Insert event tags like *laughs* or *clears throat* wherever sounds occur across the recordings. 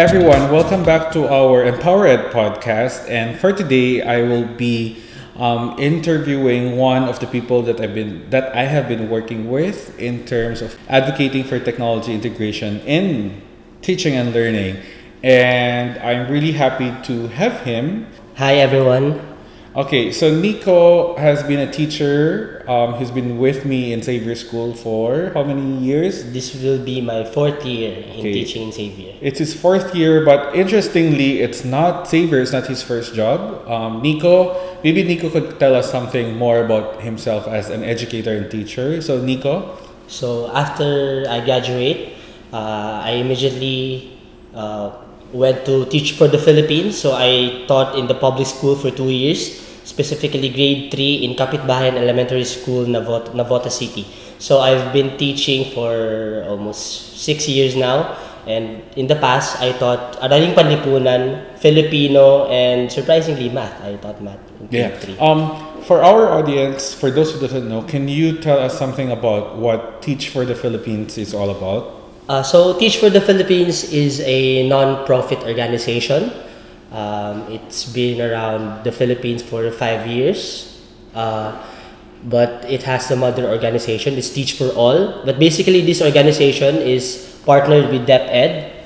Everyone, welcome back to our Empower Ed podcast. And for today, I will be um, interviewing one of the people that I've been that I have been working with in terms of advocating for technology integration in teaching and learning. And I'm really happy to have him. Hi everyone. Okay, so Nico has been a teacher. Um, he's been with me in Xavier School for how many years? This will be my fourth year in Okay. teaching in Xavier. It's his fourth year, but interestingly, it's not Xavier. It's not his first job. Um, Nico, maybe Nico could tell us something more about himself as an educator and teacher. So, Nico, So after I graduate, uh, I immediately uh, went to teach for the Philippines. So I taught in the public school for two years, specifically grade 3 in Kapitbahayan Elementary School, Navotas, Navotas City. So I've been teaching for almost six years now. And in the past, I taught Araling Panlipunan, Filipino, and surprisingly math. I taught math in grade 3. Um, for our audience, for those who doesn't know, can you tell us something about what Teach for the Philippines is all about? Uh, so, Teach for the Philippines is a non-profit organization. Um, it's been around the Philippines for five years, uh, but it has some other organization. It's Teach for All. But basically, this organization is partnered with DepEd,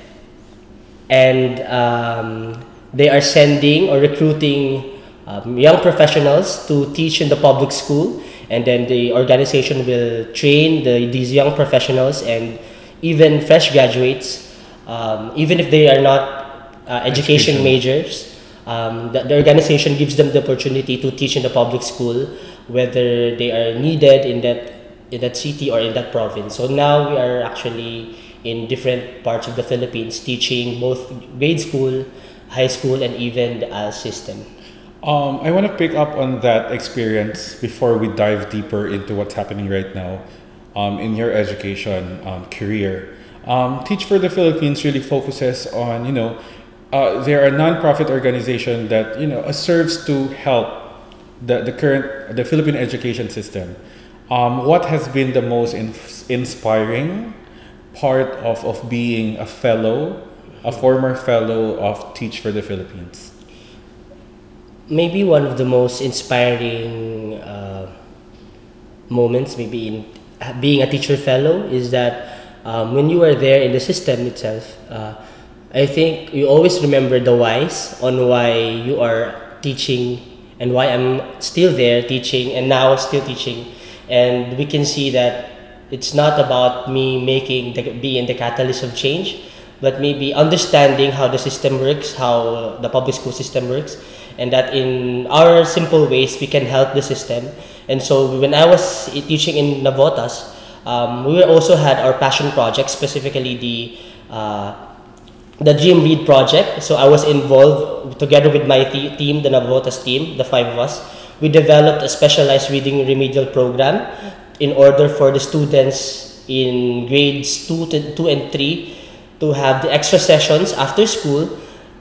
and um, they are sending or recruiting um, young professionals to teach in the public school and then the organization will train the, these young professionals and even fresh graduates um, even if they are not uh, education. Education. majors um, the, the organization gives them the opportunity to teach in the public school whether they are needed in that in that city or in that province. So now we are actually in different parts of the philippines teaching both grade school high school and even the ALS system. Um, I want to pick up on that experience before we dive deeper into what's happening right now um, in your education um, career. Um, Teach for the Philippines really focuses on, you know, uh, they're a nonprofit organization that, you know, uh, serves to help the, the current, the Philippine education system. Um, what has been the most in, inspiring part of, of being a fellow, a former fellow of Teach for the Philippines? maybe one of the most inspiring uh, moments, maybe in being a teacher fellow, is that um, when you are there in the system itself, uh, I think you always remember the whys on why you are teaching and why I'm still there teaching and now still teaching. And we can see that it's not about me making the, being the catalyst of change, but maybe understanding how the system works, how the public school system works, and that in our simple ways we can help the system. And so when I was teaching in Navotas, um, we also had our passion project, specifically the uh, the Dream Read project. So I was involved together with my te- team, the Navotas team, the five of us. We developed a specialized reading remedial program in order for the students in grades two to two and three to have the extra sessions after school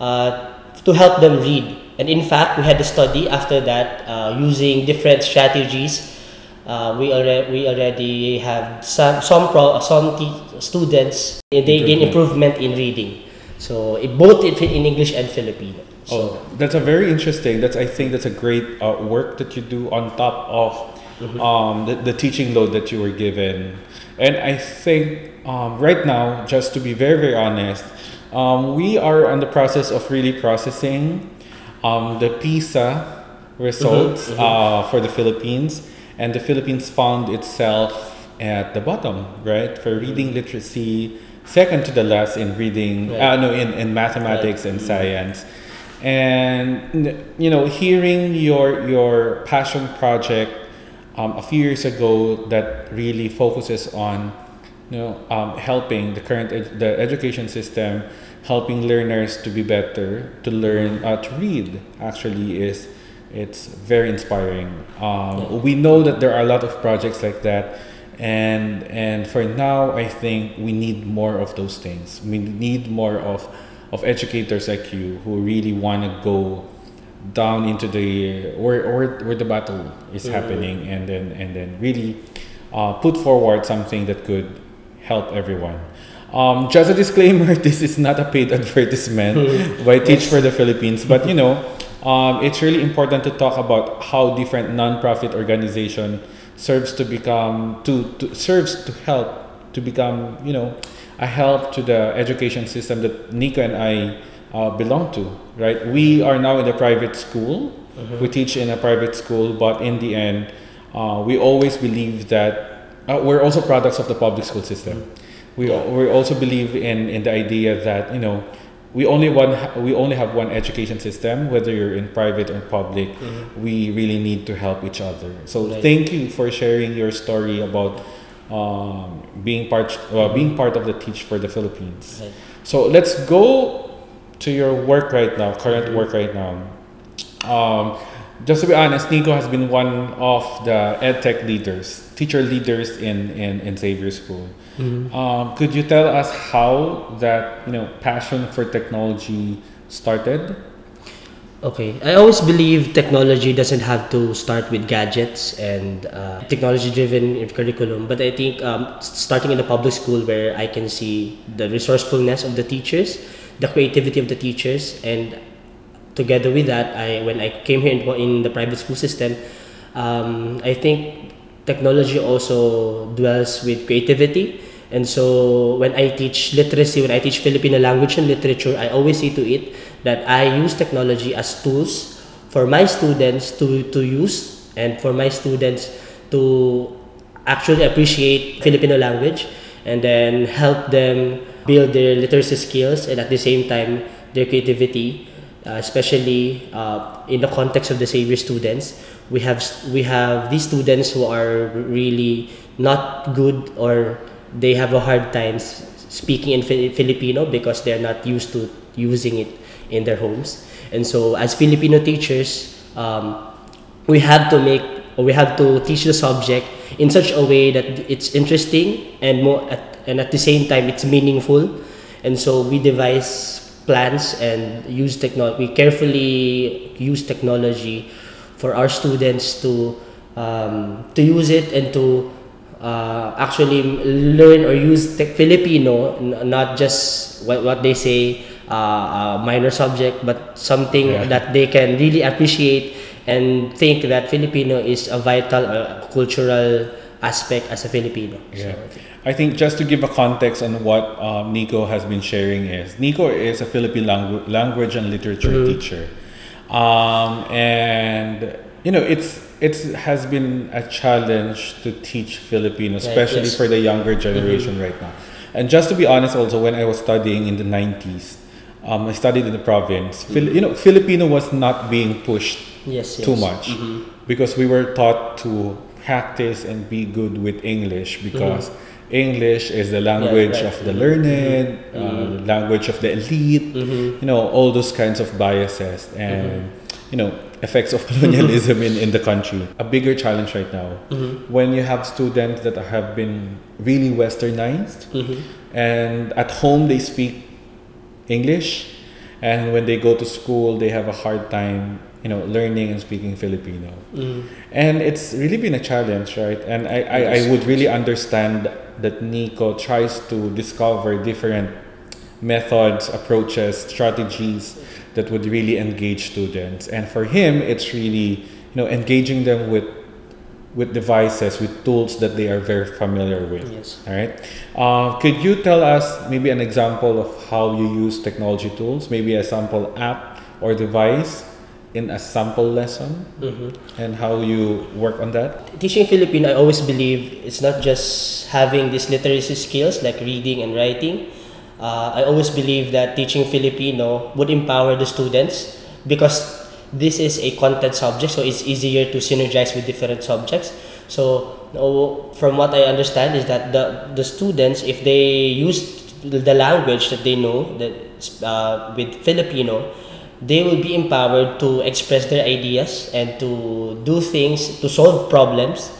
uh, to help them read. And in fact, we had a study after that uh, using different strategies. Uh, we already we already have some some pro, some students they gain improvement in reading. So it, both in, in English and Filipino. So Oh, that's a very interesting. That's I think that's a great uh, work that you do on top of um, the, the teaching load that you were given, and I think um, right now, just to be very very honest, um, we are on the process of really processing um, the PISA results Uh, for the Philippines, and the Philippines found itself at the bottom, right, for reading literacy, second to the last in reading, Right. uh, no, in, in mathematics and science. And you know, hearing your your passion project um, a few years ago that really focuses on you know um, helping the current ed- the education system, helping learners to be better, to learn uh, to read. Actually, is it's very inspiring. Um, We know that there are a lot of projects like that, and and for now, I think we need more of those things. We need more of of educators like you who really want to go down into the where where, where the battle is happening and then and then really uh, put forward something that could help everyone Um, just a disclaimer: *laughs* this is not a paid advertisement by Teach for the Philippines, but you know, um, it's really important to talk about how different nonprofit organization serves to become to, to serves to help to become you know a help to the education system that Nico and I uh, belong to. Right, we are now in the private school. We teach in a private school, but in the end, uh, we always believe that uh, we're also products of the public school system. We, we also believe in, in the idea that you know we only one we only have one education system whether you're in private or public. We really need to help each other. So Right. thank you for sharing your story about um, being part uh, being part of the teach for the philippines. Right. so let's go to your work right now current work right now. Um, just to be honest, Nico has been one of the edtech leaders, teacher leaders in, in, in Xavier School. Um, could you tell us how that you know passion for technology started? Okay, I always believe technology doesn't have to start with gadgets and uh, technology-driven curriculum. But I think um, starting in the public school, where I can see the resourcefulness of the teachers, the creativity of the teachers, and together with that, I when I came here in, in the private school system, um, I think technology also dwells with creativity. And so when I teach literacy, when I teach Filipino language and literature, I always say to it that I use technology as tools for my students to, to use and for my students to actually appreciate Filipino language and then help them build their literacy skills and at the same time their creativity uh, especially uh, in the context of the Xavier students. We have we have these students who are really not good or they have a hard time speaking in Fi- Filipino because they're not used to using it in their homes. And so, as Filipino teachers, um, we have to make we have to teach the subject in such a way that it's interesting and more at, and at the same time it's meaningful and so we devise plans and use technology we carefully use technology for our students to um, to use it and to uh, actually learn or use tech Filipino, n- not just what, what they say, uh, a minor subject, but something Yeah. that they can really appreciate and think that Filipino is a vital uh, cultural aspect as a Filipino. Yeah. I think just to give a context on what um, Nico has been sharing is Nico is a Philippine langu- language and literature teacher, um, and you know it's it's has been a challenge to teach Filipino, especially yes. for the younger generation right now. And just to be honest, also when I was studying in the nineties, um, I studied in the province. Fil- you know, Filipino was not being pushed Yes, yes. too much because we were taught to practice and be good with English mm-hmm. because English is the language right. of the learned, uh, mm-hmm. the language of the elite, mm-hmm. you know, all those kinds of biases and, you know, effects of colonialism in, in the country. A bigger challenge right now when you have students that have been really westernized and at home they speak English, and when they go to school, they have a hard time, you know, learning and speaking Filipino. And it's really been a challenge, right? And I, I, I would really understand that Nico tries to discover different methods, approaches, strategies that would really engage students. And for him, it's really, you know, engaging them with with devices, with tools that they are very familiar with. Yes. All right. Uh, could you tell us maybe an example of how you use technology tools, maybe a sample app or device in a sample lesson, and how you work on that? Teaching Filipino, I always believe it's not just having these literacy skills like reading and writing. Uh, I always believe that teaching Filipino would empower the students because this is a content subject, so it's easier to synergize with different subjects. So, from what I understand, is that the the students, if they use the language that they know, that uh, with Filipino, they will be empowered to express their ideas and to do things to solve problems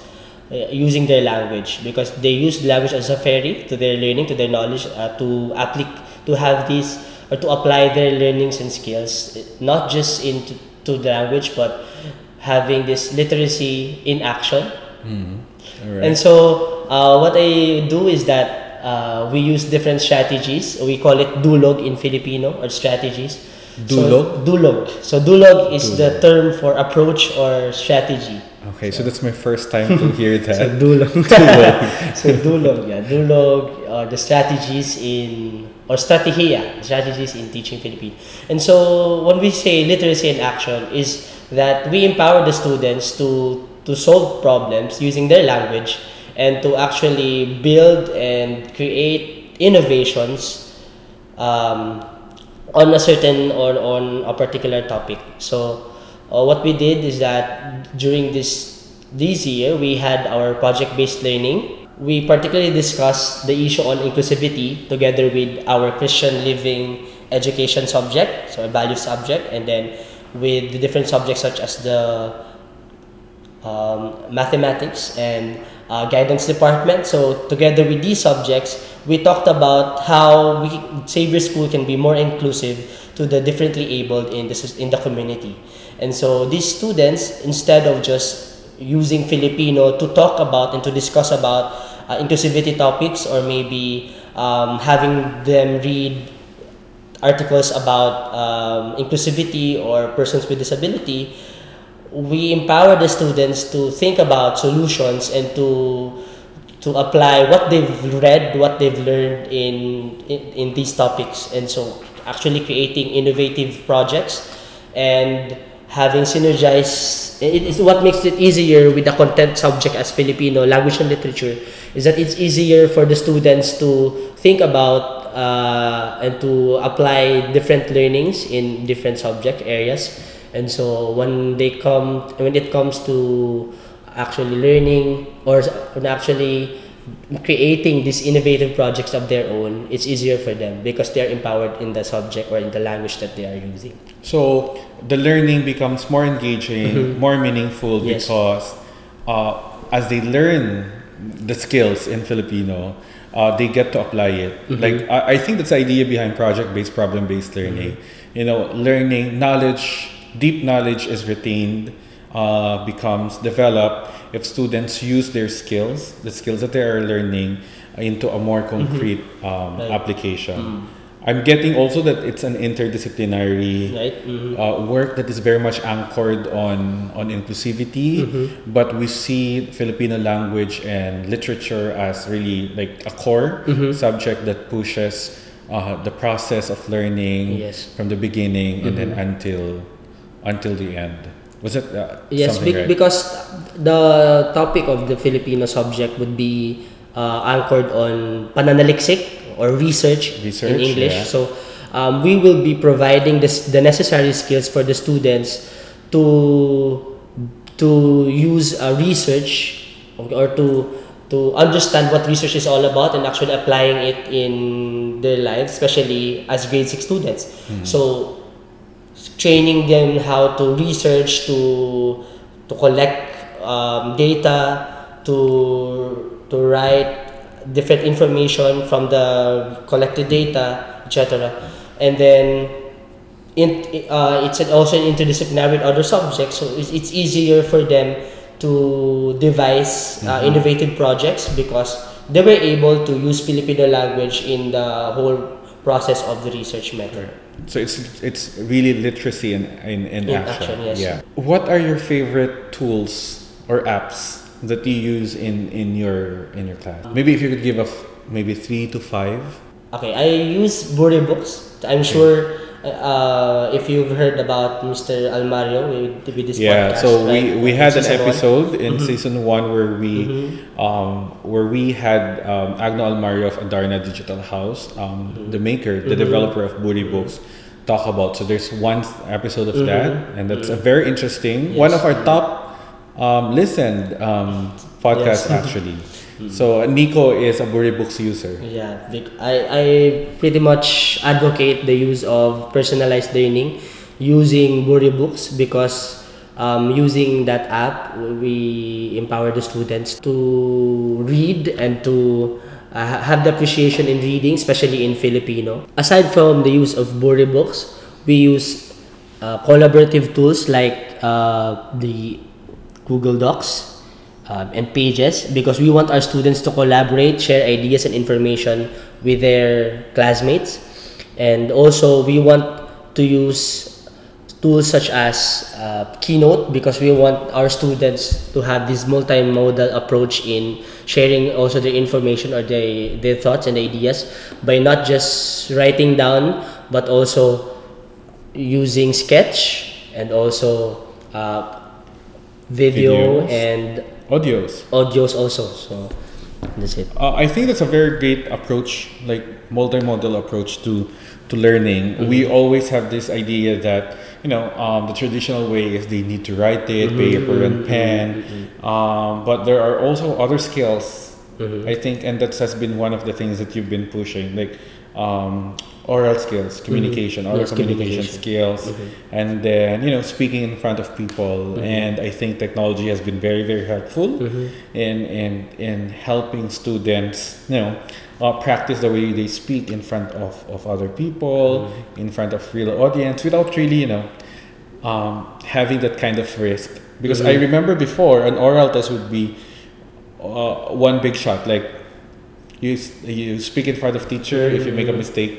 uh, using their language because they use language as a ferry to their learning to their knowledge uh, to applic to have these or to apply their learnings and skills uh, not just into to the language but having this literacy in action All and so, uh, what I do is that uh, we use different strategies. We call it dulog in Filipino or strategies. Dulog? So, dulog. So dulog is the term for approach or strategy. Okay, so that's my first time to *laughs* hear that. So that. dulog. *laughs* *laughs* so dulog, yeah, dulog are the strategies in or strategia, strategies in teaching Filipino. And so when we say literacy in action is that we empower the students to to solve problems using their language and to actually build and create innovations um, on a certain or on a particular topic. So uh, what we did is that during this this year we had our project based learning. We particularly discussed the issue on inclusivity together with our Christian living education subject, so a value subject, and then with the different subjects such as the um, mathematics and uh, guidance department. So together with these subjects, we talked about how we Xavier School can be more inclusive to the differently abled in the soc- in the community. And so these students, instead of just using Filipino to talk about and to discuss about uh, inclusivity topics or maybe um, having them read articles about um, inclusivity or persons with disability, we empower the students to think about solutions and to to apply what they've read, what they've learned in, in in these topics, and so actually creating innovative projects and having synergized it is what makes it easier with the content subject as Filipino language and literature is that it's easier for the students to think about uh, and to apply different learnings in different subject areas and so when they come when it comes to actually learning or actually creating these innovative projects of their own it's easier for them because they're empowered in the subject or in the language that they are using So the learning becomes more engaging, more meaningful Mm-hmm. Yes. because uh, as they learn the skills in Filipino, uh, they get to apply it. Mm-hmm. Like I, I think that's the idea behind project-based, problem-based learning. Mm-hmm. You know, learning knowledge, deep knowledge is retained, uh, becomes developed if students use their skills, the skills that they are learning, into a more concrete um, Mm-hmm. Right. application. I'm getting also that it's an interdisciplinary right Mhm. uh, work that is very much anchored on on inclusivity, Mm-hmm. but we see Filipino language and literature as really like a core Mm-hmm. subject that pushes uh, the process of learning Yes. Mm-hmm. from the beginning and then until until the end. Was it uh, Yes, be- right? because the topic of the Filipino subject would be uh, anchored on pananaliksik or research, Research, in English. yeah. So um, we will be providing this, the necessary skills for the students to to use uh, research or to to understand what research is all about and actually applying it in their lives, especially as grade six students. So training them how to research, to to collect um, data, to to write different information from the collected data, etc. And then in, uh, it's also an interdisciplinary with other subjects, so it's, it's easier for them to devise uh, innovative projects because they were able to use Filipino language in the whole process of the research method. So it's it's really literacy in in, in, In action. action, yes. Yeah. What are your favorite tools or apps that you use in in your in your class? Maybe if you could give a f- maybe three to five. Okay, I use Buri books. I'm sure uh, if you've heard about Mr. Almario with this Yeah. podcast. So right? we we had an Season one. Mm-hmm. episode in season one where we um where we had um, Agno Almario of Adarna Digital House, um, Mm-hmm. the maker, the developer of Booty Books. Talk about so there's one episode of that and that's a very interesting one Mm-hmm. Of our top um, listened um, podcasts Yes. Mm-hmm. So Nico is a Buri Books user. Yeah, I, I pretty much advocate the use of personalized learning using Buri books because um, using that app we empower the students to read and to uh, have the appreciation in reading, especially in Filipino. Aside from the use of Buri books, we use uh, collaborative tools like uh, the Google Docs um, and pages because we want our students to collaborate, share ideas and information with their classmates. And also, we want to use tools such as uh, Keynote because we want our students to have this multimodal approach in sharing also their information or their, their thoughts and ideas by not just writing down but also using sketch and also uh, video Videos. and Audios. audios also so that's it Uh, I think that's a very great approach, like multimodal approach to to learning. Mm-hmm. We always have this idea that you know um, the traditional way is they need to write it, Mm-hmm. paper and pen, um, but there are also other skills. Mm-hmm. I think, and that has been one of the things that you've been pushing, like um, oral skills, communication, oral Mm-hmm. Yes, communication, communication. skills, and then you know speaking in front of people. And I think technology has been very very helpful in in in helping students, you know, uh, practice the way they speak in front of of other people, in front of real audience, without really you know um, having that kind of risk. Because I remember before an oral test would be uh, one big shot, like you you speak in front of teacher. If you make a mistake,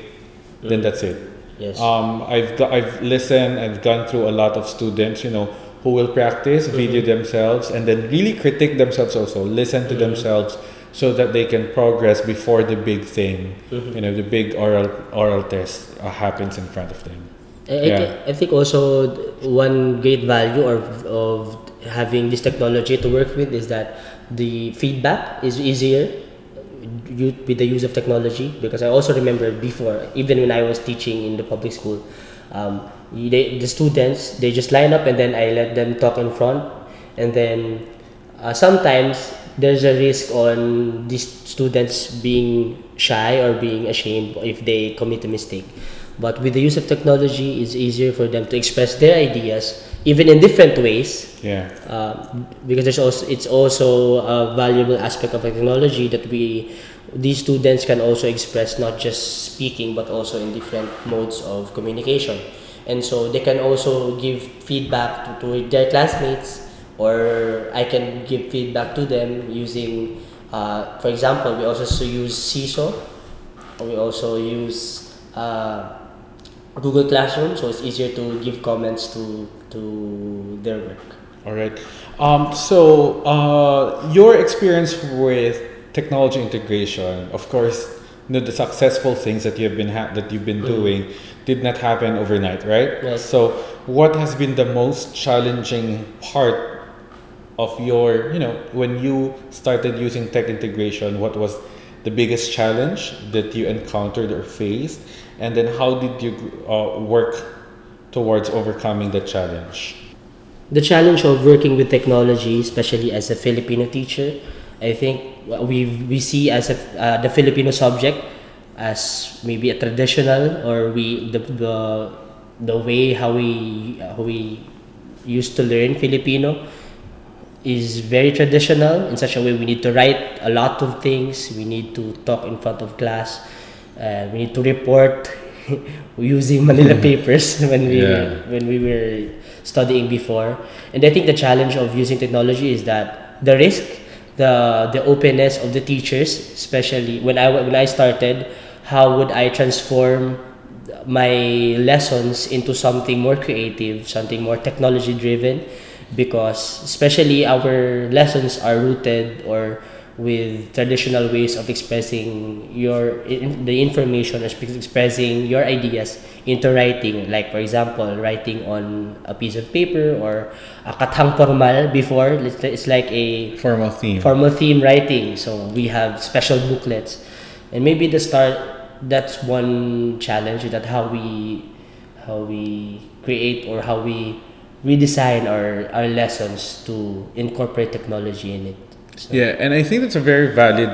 then that's it. yes Um, I've got, I've listened, I've gone through a lot of students, you know, who will practice, video themselves, and then really critique themselves also, listen to themselves, so that they can progress before the big thing, you know, the big oral oral test uh, happens in front of them. I, Yeah. I think also one great value of, of having this technology to work with is that the feedback is easier with the use of technology because I also remember before even when I was teaching in the public school um, they, the students they just line up and then I let them talk in front. And then uh, sometimes there's a risk on these students being shy or being ashamed if they commit a mistake. But with the use of technology it's easier for them to express their ideas even in different ways. Yeah. uh, because there's also it's also a valuable aspect of technology that we these students can also express not just speaking but also in different modes of communication and so they can also give feedback to, to their classmates or i can give feedback to them using uh, for example we also use seesaw we also use uh, google classroom so it's easier to give comments to to their work All right. Um, so uh, your experience with technology integration, of course, you know, the successful things that you've been ha- that you've been doing did not happen overnight, right? Right. So, what has been the most challenging part of your, you know, when you started using tech integration? What was the biggest challenge that you encountered or faced, and then how did you uh, work towards overcoming the challenge? the challenge of working with technology, especially as a Filipino teacher, I think we we see as a, uh, the Filipino subject as maybe a traditional or we the the, the way how we how we used to learn Filipino is very traditional in such a way we need to write a lot of things we need to talk in front of class uh, we need to report *laughs* using manila *laughs* papers when we Yeah. when we were studying before and i think the challenge of using technology is that the risk the the openness of the teachers especially when i when i started how would i transform my lessons into something more creative something more technology driven because especially our lessons are rooted or with traditional ways of expressing your in, the information or expressing your ideas into writing. Like for example writing on a piece of paper or a katang formal before. It's it's like a Formal theme. formal theme writing. So we have special booklets. And maybe the start that's one challenge that how we how we create or how we redesign our our lessons to incorporate technology in it so, Yeah, and I think that's a very valid.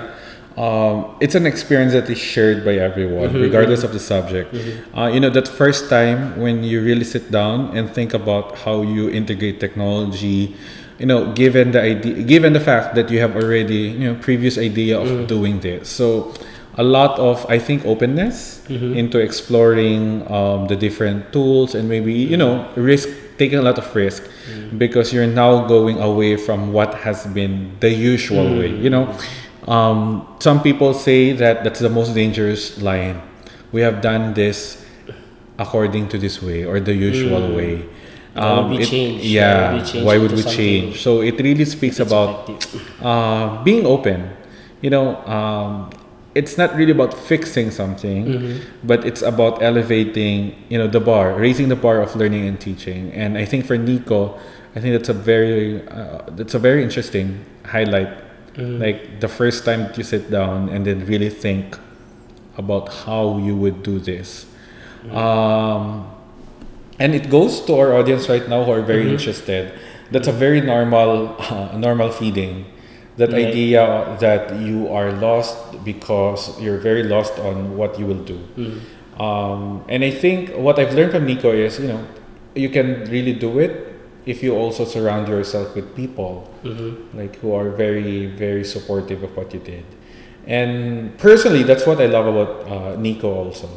Um, it's an experience that is shared by everyone, regardless of the subject. Uh, you know, that first time when you really sit down and think about how you integrate technology. You know, given the idea, given the fact that you have already you know previous idea of doing this, so a lot of I think openness into exploring um, the different tools and maybe you know risk taking a lot of risk because you're now going away from what has been the usual way. You know, um, some people say that that's the most dangerous line. We have done this according to this way or the usual way. Why would we it-? Yeah. Why would we change Why would we change? So it really speaks about uh, being open. You know, um, it's not really about fixing something, Mm-hmm. but it's about elevating, you know, the bar, raising the bar of learning and teaching. And I think for Nico, I think that's a very, uh, that's a very interesting highlight. Mm-hmm. Like the first time that you sit down and then really think about how you would do this. Mm-hmm. Um, and it goes to our audience right now who are very Mm-hmm. interested. That's a very normal, uh, *laughs* normal feeling. That idea that you are lost because you're very lost on what you will do. Mm. Um, and I think what I've learned from Nico is, you know, you can really do it if you also surround yourself with people Mm-hmm. like who are very very supportive of what you did and personally that's what i love about uh, nico also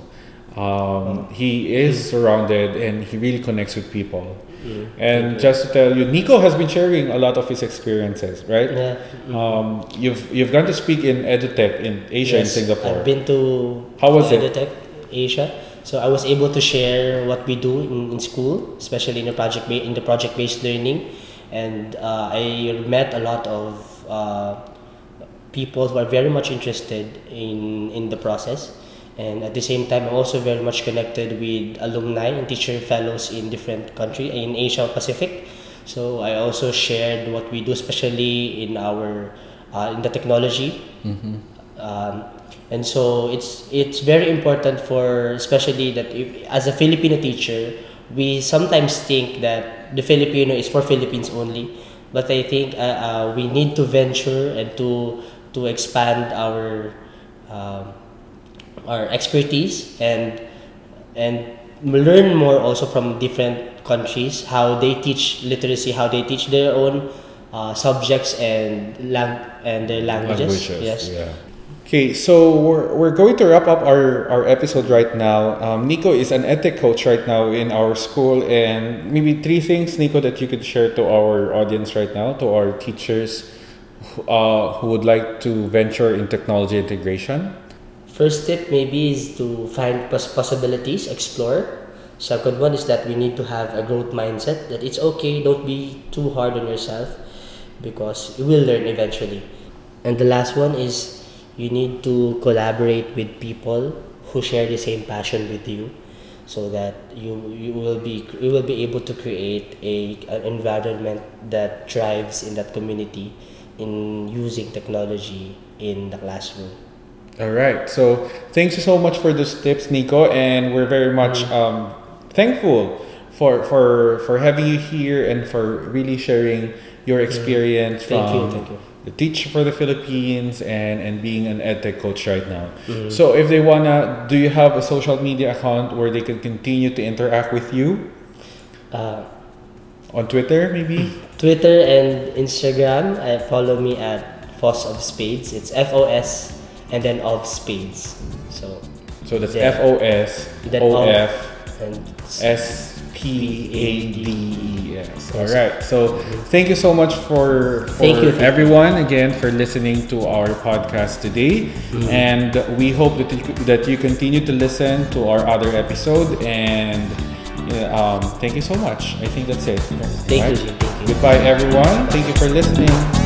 um, he is surrounded and he really connects with people and just to tell you nico has been sharing a lot of his experiences right Yeah. um, you've you've gone to speak in edutech in asia Yes, in singapore I've been to How was it? Edutech Asia. So I was able to share what we do in, in school, especially in the project in the project based learning, and uh, I met a lot of uh, people who are very much interested in in the process. And at the same time, I'm also very much connected with alumni and teacher fellows in different country in Asia Pacific. So I also shared what we do, especially in our uh, in the technology. Um, and so it's it's very important for especially that if, as a Filipino teacher we sometimes think that the Filipino is for Philippines only. But I think uh, uh, we need to venture and to to expand our um, our expertise and and learn more also from different countries how they teach literacy how they teach their own uh, subjects and lang- and their languages, yes yeah. Okay, so we're, we're going to wrap up our, our episode right now. Um, Nico is an edtech coach right now in our school, and maybe three things, Nico, that you could share to our audience right now, to our teachers who- uh, who would like to venture in technology integration. First tip maybe is to find pos- possibilities, explore. Second one is that we need to have a growth mindset that it's okay, don't be too hard on yourself because you will learn eventually. And the last one is you need to collaborate with people who share the same passion with you so that you you will be you will be able to create a an environment that thrives in that community in using technology in the classroom. All right. So thanks you so much for those tips, Nico, and we're very much um, thankful for for for having you here and for really sharing your experience Thank you, from thank you. the teacher for the Philippines and and being an edtech coach right now. Mm-hmm. So if they wanna, do you have a social media account where they can continue to interact with you Uh, on Twitter, maybe? *clears throat* Twitter and Instagram, I follow me at Fos of Spades. It's F O S and then of Spades. So So that's Yeah. F O S O and S P A D E S. All right. So thank you so much for, for Thank you, thank you. everyone again for listening to our podcast today, Mm-hmm. and we hope that you, that you continue to listen to our other episode. And yeah, um, thank you so much. I think that's it. Thank All you, Thank you. Goodbye, everyone. Thank you for listening.